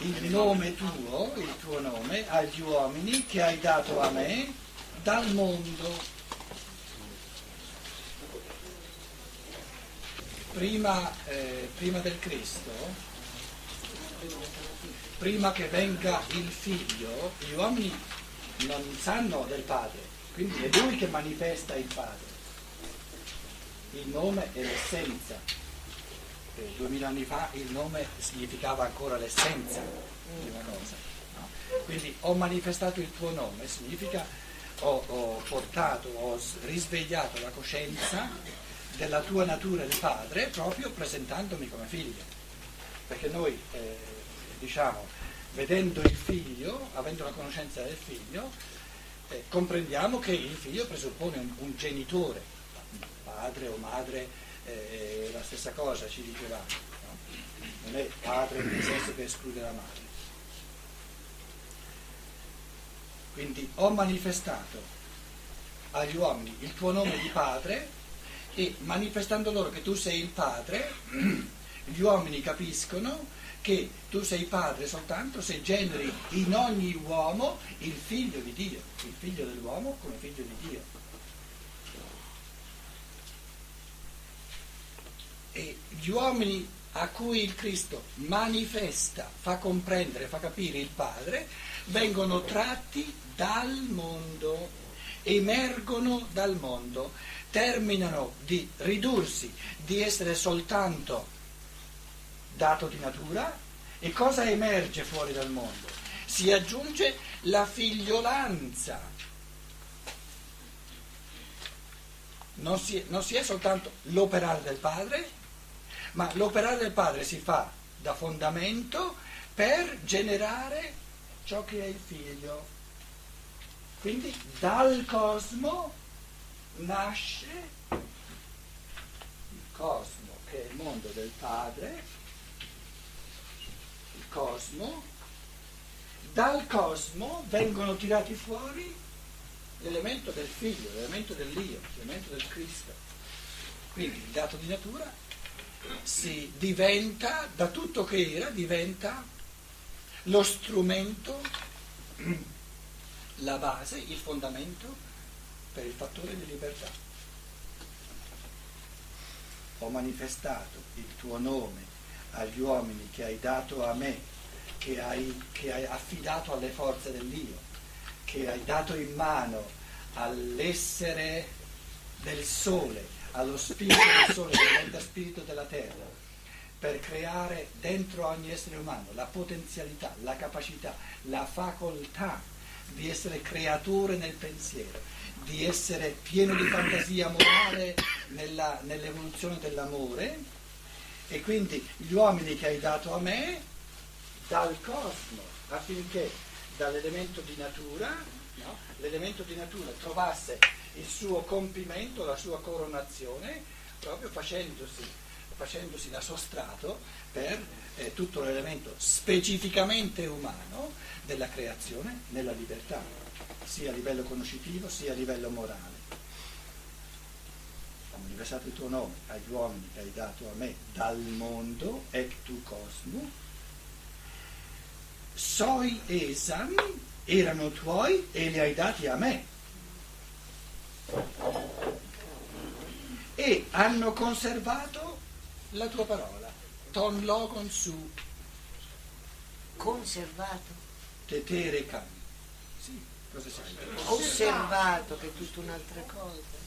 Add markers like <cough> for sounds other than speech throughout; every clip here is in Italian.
il nome tuo, il tuo nome, agli uomini che hai dato a me dal mondo. Prima, eh, prima del Cristo, prima che venga il figlio, gli uomini non sanno del padre, quindi è lui che manifesta il padre. Il nome è l'essenza. Duemila anni fa il nome significava ancora l'essenza di una cosa. No? Quindi ho manifestato il tuo nome, significa ho, ho portato, ho risvegliato la coscienza della tua natura di padre proprio presentandomi come figlio. Perché noi eh, diciamo, vedendo il figlio, avendo la conoscenza del figlio, eh, comprendiamo che il figlio presuppone un, un genitore, padre o madre, eh, la stessa cosa, ci dicevamo, no? non è padre nel senso che esclude la madre. Quindi ho manifestato agli uomini il tuo nome di padre e manifestando loro che tu sei il padre, <clears throat> gli uomini capiscono che tu sei padre soltanto se generi in ogni uomo il figlio di Dio, il figlio dell'uomo come figlio di Dio. E gli uomini a cui il Cristo manifesta, fa comprendere, fa capire il Padre, vengono tratti dal mondo, emergono dal mondo, terminano di ridursi, di essere soltanto dato di natura e cosa emerge fuori dal mondo? Si aggiunge la figliolanza. Non si, non si è soltanto l'operare del padre, ma l'operare del padre si fa da fondamento per generare ciò che è il figlio. Quindi dal cosmo nasce il cosmo che è il mondo del padre cosmo, dal cosmo vengono tirati fuori l'elemento del figlio, l'elemento dell'io, l'elemento del Cristo. Quindi il dato di natura si diventa, da tutto che era, diventa lo strumento, la base, il fondamento per il fattore di libertà. Ho manifestato il tuo nome agli uomini che hai dato a me, che hai, che hai affidato alle forze dell'io, che hai dato in mano all'essere del sole, allo spirito del sole che diventa spirito della terra, per creare dentro ogni essere umano la potenzialità, la capacità, la facoltà di essere creatore nel pensiero, di essere pieno di fantasia morale nella, nell'evoluzione dell'amore. E quindi gli uomini che hai dato a me dal cosmo affinché dall'elemento di natura, no, l'elemento di natura trovasse il suo compimento, la sua coronazione, proprio facendosi, facendosi da sostrato per eh, tutto l'elemento specificamente umano della creazione nella libertà, sia a livello conoscitivo sia a livello morale manifestato il tuo nome agli uomini che hai dato a me dal mondo, ec tu cosmo, soi esami erano tuoi e li hai dati a me. E hanno conservato la tua parola, ton logon su. Conservato? Tetere can. Sì, cosa sai? Osservato, che è tutta un'altra cosa.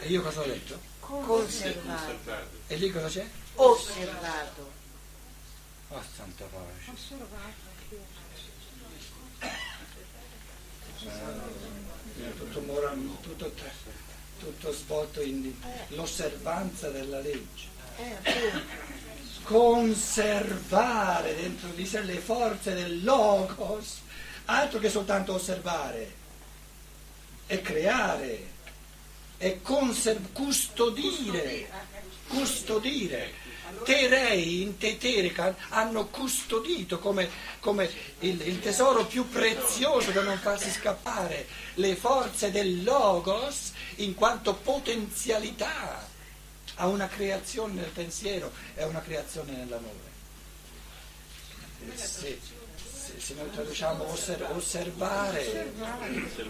E io cosa ho detto? Conservato. E lì cosa c'è? Osservato. Oh, santa pace. Osservato. Eh, tutto, moral, tutto, tutto svolto in l'osservanza della legge. Conservare dentro di sé le forze del logos, altro che soltanto osservare, e creare è conser- custodire, custodire. Terei in Teterica hanno custodito come, come il, il, tesoro più prezioso da non farsi scappare le forze del Logos in quanto potenzialità a una creazione nel pensiero e a una creazione nell'amore. eh, se, se, se noi traduciamo osser- osservare,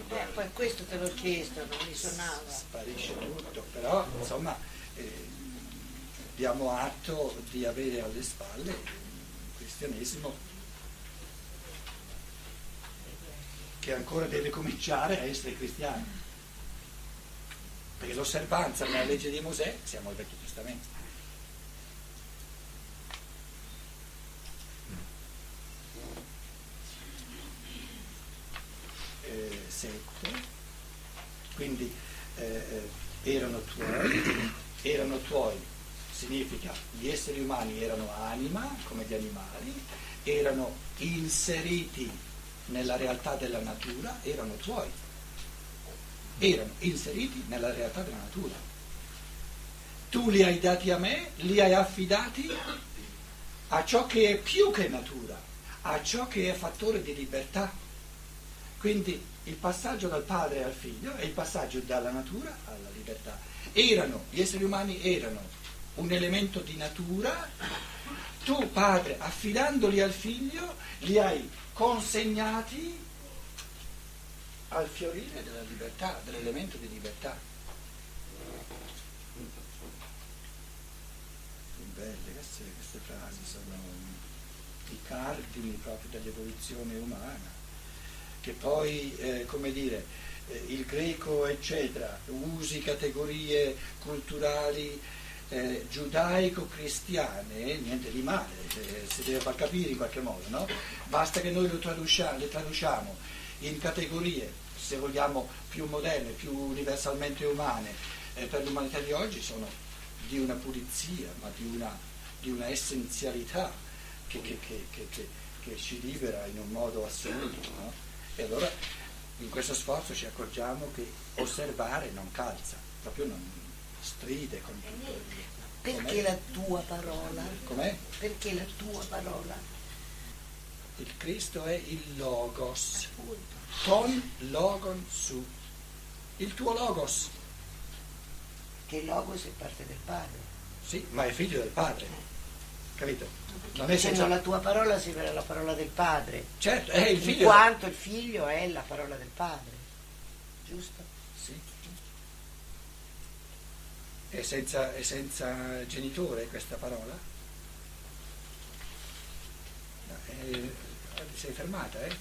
Eh, poi questo te l'ho chiesto, non mi suonava. sparisce tutto, però insomma eh, diamo atto di avere alle spalle un cristianesimo che ancora deve cominciare a essere cristiano. Perché l'osservanza nella legge di Mosè siamo al Vecchio Testamento. Eh, sette. Quindi eh, eh, erano tuoi, erano tuoi significa gli esseri umani erano anima come gli animali, erano inseriti nella realtà della natura, erano tuoi, erano inseriti nella realtà della natura. Tu li hai dati a me, li hai affidati a ciò che è più che natura, a ciò che è fattore di libertà. Quindi il passaggio dal padre al figlio è il passaggio dalla natura alla libertà. Erano, gli esseri umani erano un elemento di natura, tu padre, affidandoli al figlio, li hai consegnati al fiorire della libertà, dell'elemento di libertà. Belle queste, queste frasi, sono i cardini proprio dell'evoluzione umana, che poi, eh, come dire, eh, il greco, eccetera, usi categorie culturali eh, giudaico-cristiane, niente di male, eh, si deve far capire in qualche modo, no? Basta che noi lo traduciamo, le traduciamo in categorie, se vogliamo, più moderne, più universalmente umane, eh, per l'umanità di oggi sono di una pulizia, ma di una, di una essenzialità che, che, che, che, ci libera in un modo assoluto. No? E allora in questo sforzo ci accorgiamo che osservare non calza, proprio non, stride con tutto il... Perché la tua parola? Com'è? Perché la tua parola? Il Cristo è il Logos. Ton logon su. Il tuo Logos. Che il Logos è parte del Padre. Sì, ma è figlio del Padre. Capito? Non è senza... la tua parola si vede la parola del Padre. Certo, è il figlio. In quanto il figlio è la parola del Padre. Giusto? Sì. È senza, è senza genitore questa parola? No, eh, sei fermata, eh?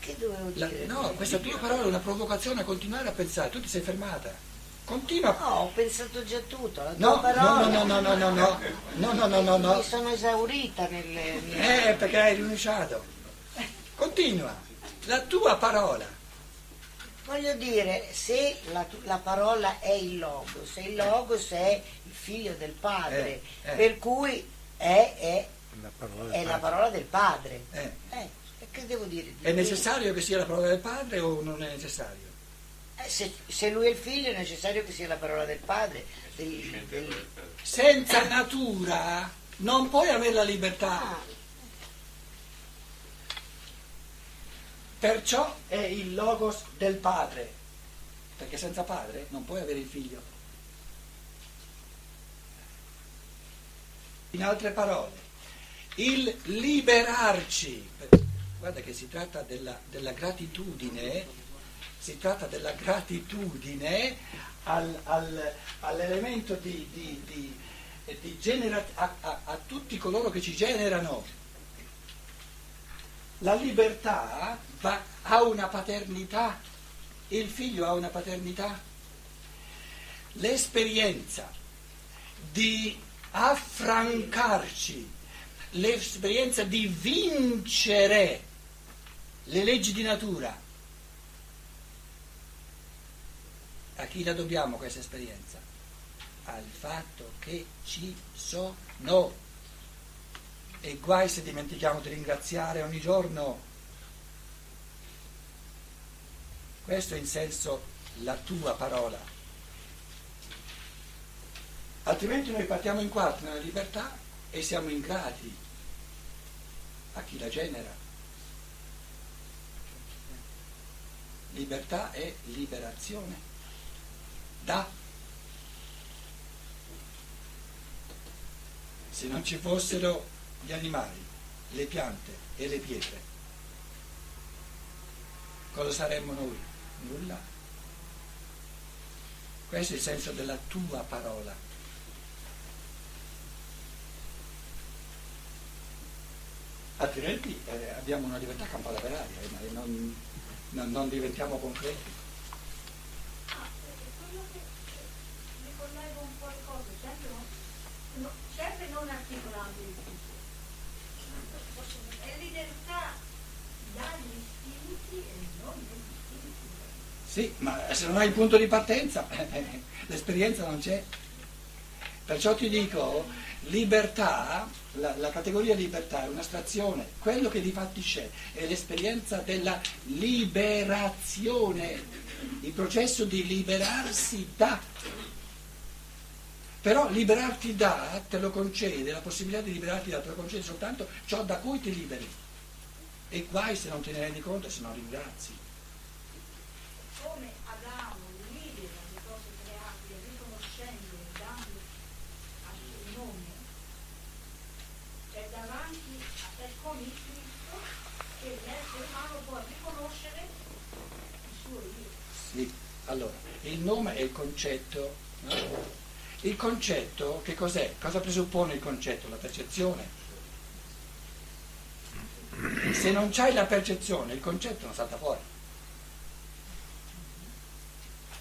Che, dovevo dire? La, no, questa tua parola è una provocazione a continuare a pensare, tu ti sei fermata. Continua. No, ho pensato già tutto. La no, parola... no, no, no, no, no, no, no, no, no, no, no. Mi sono esaurita nelle mie... Eh, perché hai rinunciato. Continua. La tua parola. Voglio dire, se la, la, parola è il logos, se il logos è il figlio del padre, eh, eh. per cui è, è, la, parola è la, parola del padre. Eh. eh che devo dire? È necessario che sia la parola del padre o non è necessario? Eh, se, se, lui è il figlio è necessario che sia la parola del padre. Del, del... Senza natura non puoi avere la libertà. Ah. Perciò è il logos del padre, perché senza padre non puoi avere il figlio. In altre parole, il liberarci, guarda che si tratta della, della gratitudine, si tratta della gratitudine al, al, all'elemento di, di, di, di genera, a, a, a tutti coloro che ci generano la libertà va, ha una paternità, il figlio ha una paternità. L'esperienza di affrancarci, l'esperienza di vincere le leggi di natura. A chi la dobbiamo questa esperienza? Al fatto che ci sono e guai se dimentichiamo di ringraziare ogni giorno. Questo è in senso la tua parola. Altrimenti noi partiamo in quarto nella libertà e siamo ingrati a chi la genera. Libertà è liberazione. Da. Se non ci fossero gli animali, le piante e le pietre, cosa saremmo noi? Nulla. Questo è il senso della tua parola. Altrimenti eh, abbiamo una libertà campata per aria e non, non, non diventiamo concreti. sempre non articolando il tutto. È libertà dagli spiriti e non degli spiriti. Sì, ma se non hai il punto di partenza, <laughs> l'esperienza non c'è. Perciò ti dico, libertà, la, la categoria libertà è un'astrazione, quello che di fatti c'è è l'esperienza della liberazione, il processo di liberarsi da però liberarti da te lo concede, la possibilità di liberarti da te lo concede soltanto ciò da cui ti liberi. E guai se non te ne rendi conto e se non ringrazi. Come Adamo libera le cose create riconoscendo e dando al suo nome, è davanti a come il Cristo che l'essere umano può riconoscere il suo io. Sì, allora, il nome è il concetto. No? Il concetto che cos'è? Cosa presuppone il concetto? La percezione. Se non c'hai la percezione, il concetto non salta fuori.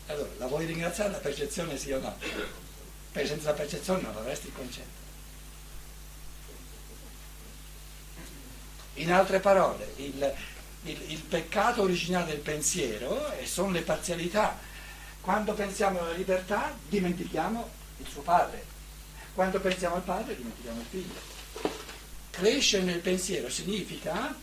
Allora, la vuoi ringraziare la percezione sì o no? Perché senza la percezione non avresti il concetto. In altre parole, il, il, il peccato originale del pensiero sono le parzialità. Quando pensiamo alla libertà dimentichiamo il suo padre. Quando pensiamo al padre dimentichiamo il figlio. Crescere nel pensiero significa,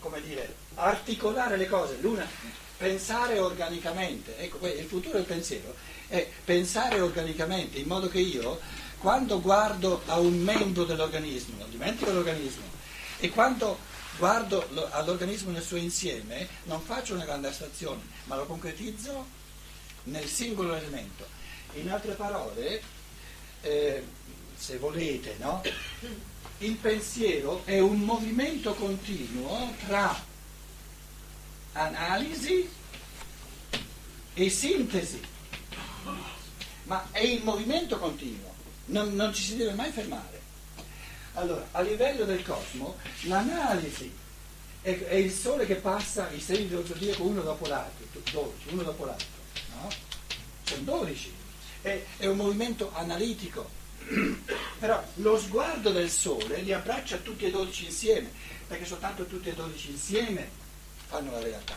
come dire, articolare le cose, l'una, pensare organicamente. Ecco, il futuro del pensiero è pensare organicamente in modo che io, quando guardo a un membro dell'organismo, non dimentico l'organismo, e quando guardo all'organismo nel suo insieme, non faccio una grande astrazione, ma lo concretizzo nel singolo elemento. In altre parole, eh, se volete, no? Il pensiero è un movimento continuo tra analisi e sintesi, ma è il movimento continuo, non, non ci si deve mai fermare. Allora, a livello del cosmo, l'analisi è, è il Sole che passa i segni dello zodiaco uno dopo l'altro, 12, uno dopo l'altro, no? Sono 12 è, è un movimento analitico, però lo sguardo del sole li abbraccia tutti e dodici insieme, perché soltanto tutti e dodici insieme fanno la realtà.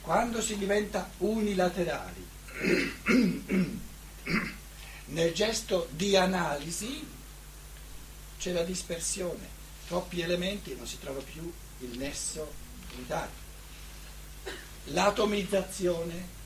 Quando si diventa unilaterali, <clears throat> nel gesto di analisi c'è la dispersione, troppi elementi non si trova più il nesso unitario l'atomizzazione.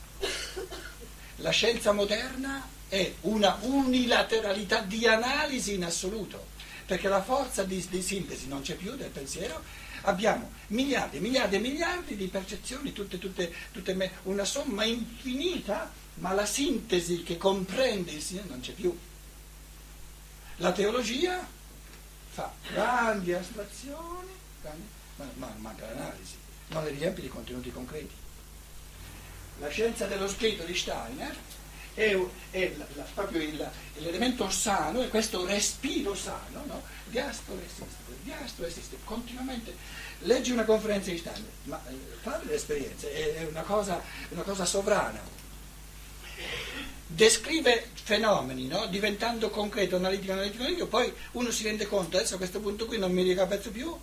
La scienza moderna è una unilateralità di analisi in assoluto, perché la forza di, di sintesi non c'è più del pensiero, abbiamo miliardi, miliardi e miliardi di percezioni, tutte, tutte, tutte una somma infinita, ma la sintesi che comprende il Signore non c'è più. La teologia fa grandi astrazioni, grandi, ma, ma manca l'analisi, non le riempie di contenuti concreti la scienza dello spirito di Steiner è, è la, la, proprio il, l'elemento sano, è questo respiro sano, no? Esiste, diastro esiste, continuamente. Leggi una conferenza di Steiner, ma eh, fare le esperienze è, è una, cosa, una cosa sovrana. Descrive fenomeni, no? diventando concreto, analitico, analitico, analitico, poi uno si rende conto, adesso a questo punto qui non mi ricapezzo più,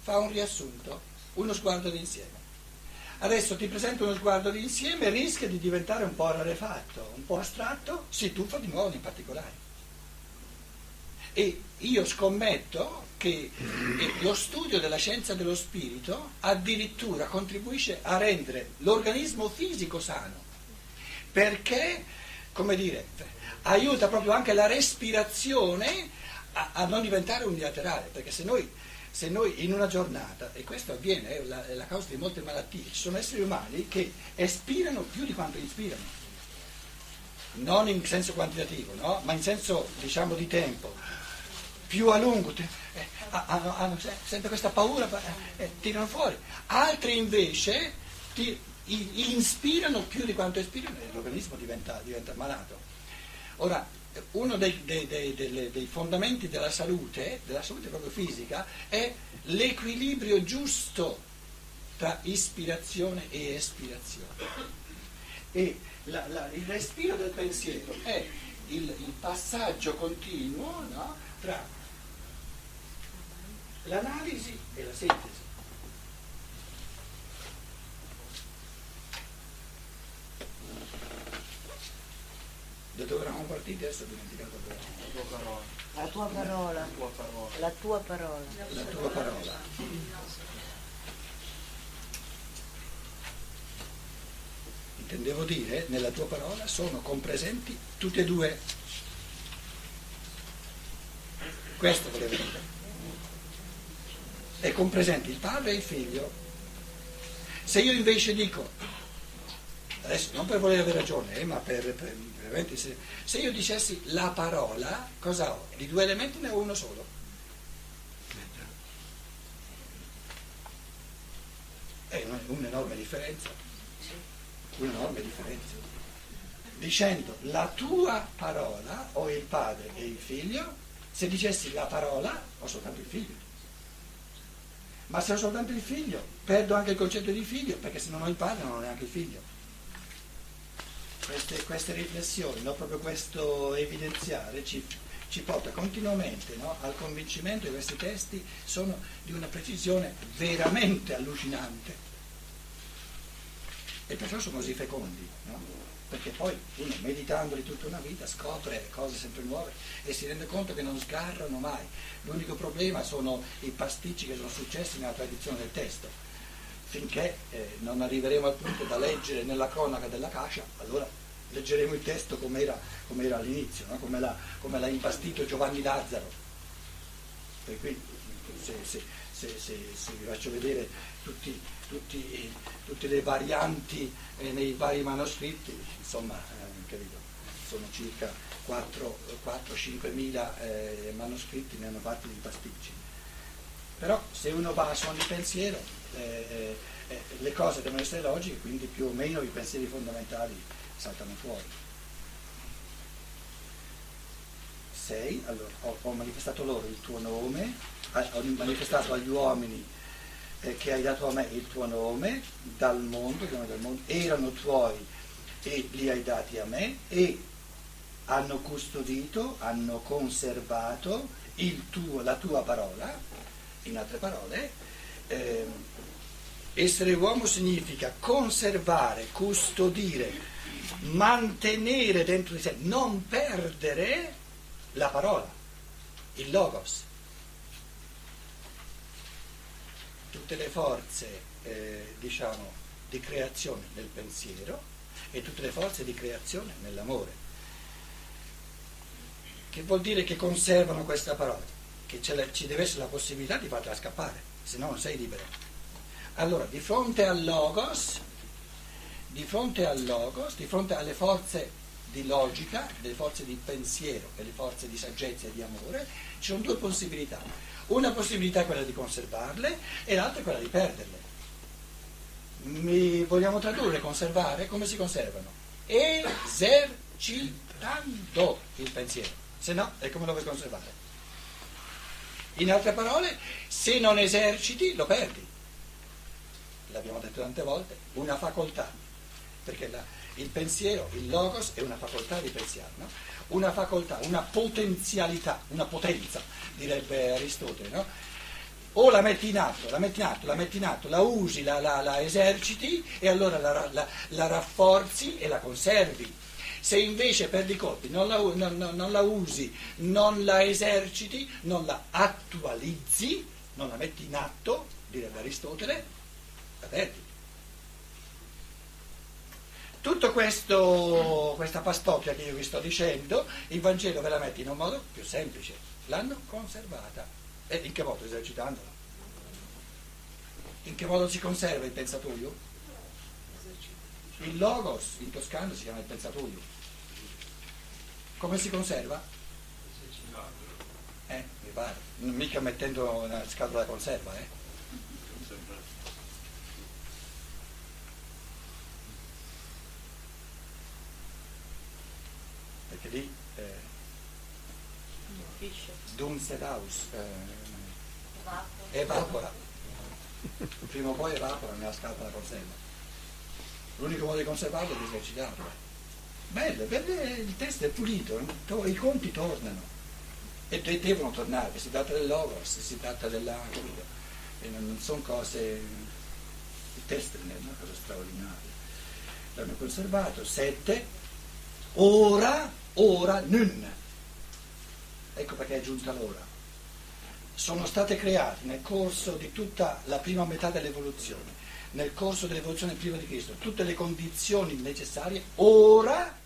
fa un riassunto, uno sguardo d'insieme. Adesso ti presento uno sguardo d'insieme, rischia di diventare un po' rarefatto, un po' astratto, si tuffa di nuovo nei particolari. E io scommetto che lo studio della scienza dello spirito addirittura contribuisce a rendere l'organismo fisico sano, perché, come dire, aiuta proprio anche la respirazione a, a non diventare unilaterale, perché se noi se noi in una giornata, e questo avviene, è la, è la causa di molte malattie, ci sono esseri umani che espirano più di quanto inspirano. non in senso quantitativo, no? ma in senso diciamo di tempo, più a lungo, eh, hanno, hanno, sempre questa paura, eh, eh, tirano fuori. Altri invece ti, inspirano più di quanto espirano e l'organismo diventa, diventa malato. Ora, uno dei, dei, dei, dei, fondamenti della salute, della salute proprio fisica, è l'equilibrio giusto tra ispirazione e espirazione. E la, la, il respiro del pensiero è il, il passaggio continuo no, tra l'analisi e la sintesi. Da dove eravamo partiti adesso ho dimenticato dove La tua parola. La tua parola. La tua parola. La tua parola. intendevo dire, nella tua parola sono compresenti tutti e due. Questo volevo dire. È compresenti il padre e il figlio. Se io invece dico, adesso non per voler avere ragione, eh, ma per, per veramente se, se io dicessi la parola, cosa ho? Di due elementi ne ho uno solo. È un'enorme differenza un'enorme differenza. Dicendo la tua parola ho il padre e il figlio, se dicessi la parola ho soltanto il figlio. Ma se ho soltanto il figlio, perdo anche il concetto di figlio, perché se non ho il padre non ho neanche il figlio. Queste, queste riflessioni, no? proprio questo evidenziare ci, ci porta continuamente no? al convincimento che questi testi sono di una precisione veramente allucinante e perciò sono così fecondi, no? perché poi uno meditandoli tutta una vita scopre cose sempre nuove e si rende conto che non sgarrano mai. L'unico problema sono i pasticci che sono successi nella tradizione del testo. Finché eh, non arriveremo al punto da leggere nella cronaca della Cascia, allora leggeremo il testo come era, all'inizio, no? come, l'ha, impastito Giovanni Lazzaro. E quindi se, se, se, se vi faccio vedere tutti tutti, tutte le varianti eh, nei vari manoscritti, insomma, eh, capito, sono circa 4-5 mila eh, manoscritti, ne hanno fatti di pasticci. Però se uno va a suon di pensiero, eh, eh, eh, le cose devono essere logiche, quindi più o meno i pensieri fondamentali saltano fuori. 6. Allora, ho, ho manifestato loro il tuo nome, ho manifestato agli uomini eh, che hai dato a me il tuo nome dal mondo, dal mondo, erano tuoi e li hai dati a me e hanno custodito, hanno conservato tuo, la tua parola, in altre parole, eh, essere uomo significa conservare, custodire, mantenere dentro di sé, non perdere la parola, il logos. tutte le forze eh, diciamo, di creazione nel pensiero e tutte le forze di creazione nell'amore. Che vuol dire che conservano questa parola? Che ci deve essere la possibilità di farla scappare, se no non sei libero. Allora, di fronte al logos, di fronte al logos, di fronte alle forze di logica, delle forze di pensiero e le forze di saggezza e di amore, ci sono due possibilità una possibilità è quella di conservarle e l'altra è quella di perderle. Mi vogliamo tradurre conservare? Come si conservano? Esercitando il pensiero, se no è come lo vuoi conservare. In altre parole, se non eserciti lo perdi. L'abbiamo detto tante volte, una facoltà, perché la, il pensiero, il logos è una facoltà di pensiero, no? una facoltà, una potenzialità, una potenza, direbbe Aristotele, no? O la metti in atto, la metti in atto, la metti in atto, la usi, la, la, la eserciti e allora la, la, rafforzi e la conservi. Se invece perdi colpi, non la, non, non la usi, non la eserciti, non la attualizzi, non la metti in atto, direbbe Aristotele, la perdi. Questo, questa pastocchia che io vi sto dicendo, il Vangelo ve la mette in un modo più semplice. L'hanno conservata. E in che modo? Esercitandola. In che modo si conserva il pensatoio? Il logos in toscano si chiama il pensatoio. Come si conserva? Eh, mi pare. Mica mettendo una scatola da conserva, eh. Perché lì eh, Dum Setaus eh, evapora. Prima o poi evapora nella scatola da conserva. L'unico modo di conservarlo è di esercitarlo. Bello, bello, il testo è pulito, i conti tornano e devono tornare, si tratta del logos, si tratta della... e non, sono cose, il testo è una cosa straordinaria. L'hanno conservato, sette, ora, ora, nun. Ecco perché è giunta l'ora. Sono state create nel corso di tutta la prima metà dell'evoluzione nel corso dell'evoluzione prima di Cristo tutte le condizioni necessarie, ora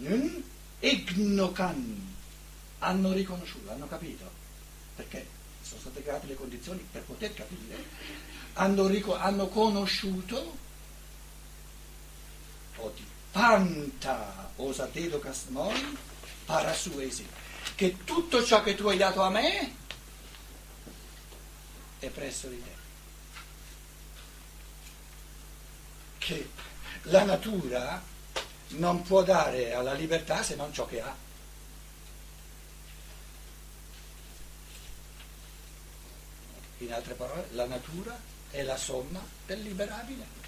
mm, ignocan hanno riconosciuto, hanno capito, perché? Sono state create le condizioni per poter capire, hanno, rico- hanno conosciuto odi, panta osatedo casmoi parasuesi, che tutto ciò che tu hai dato a me è presso di te. Che la natura non può dare alla libertà se non ciò che ha. In altre parole, la natura è la somma del liberabile.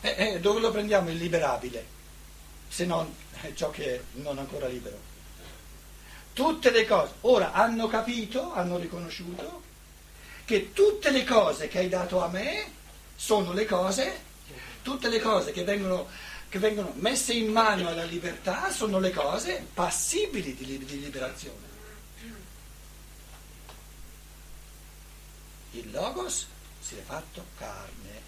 E, e dove lo prendiamo il liberabile? Se non <laughs> ciò che è non ancora libero. Tutte le cose, ora hanno capito, hanno riconosciuto che tutte le cose che hai dato a me sono le cose, tutte le cose che vengono, che vengono messe in mano alla libertà sono le cose passibili di, di liberazione. Il logos si è fatto carne.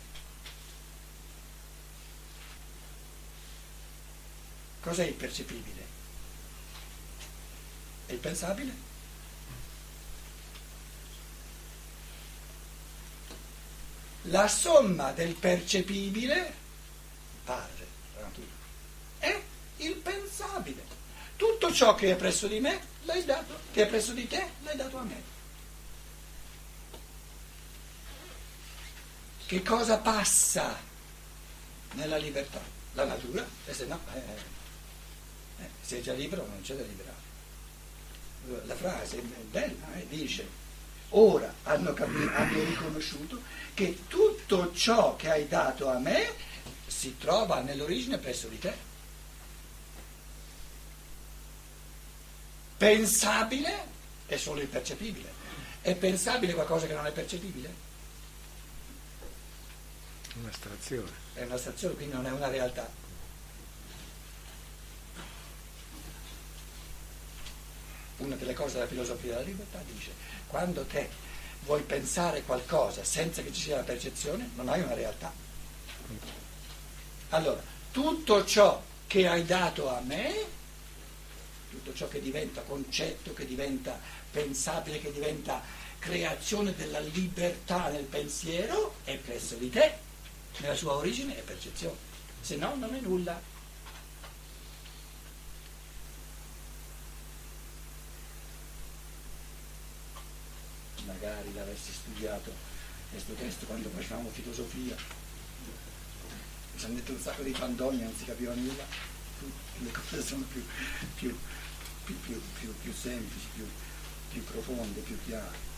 Cos'è il percepibile? È il la somma del percepibile, padre, la natura, è il pensabile. Tutto ciò che è presso di me l'hai dato, che è presso di te l'hai dato a me. Che cosa passa nella libertà? La natura, e se no, eh, eh, sei già libero non c'è da liberare. La frase è bella, eh, dice ora hanno, capito, hanno riconosciuto che tutto ciò che hai dato a me si trova nell'origine presso di te. Pensabile è solo il percepibile. È pensabile qualcosa che non è percepibile? Un'astrazione. È un'astrazione, quindi non è una realtà. Una delle cose della filosofia della libertà dice quando te vuoi pensare qualcosa senza che ci sia la percezione, non hai una realtà. Allora, tutto ciò che hai dato a me, tutto ciò che diventa concetto, che diventa pensabile, che diventa creazione della libertà nel pensiero, è presso di te, nella sua origine è percezione, se no non è nulla. Magari l'avessi studiato questo testo quando facevamo filosofia. Mi sono detto un sacco di fandonie, non si capiva nulla, le cose sono più, più, più, più semplici, più profonde, più chiare.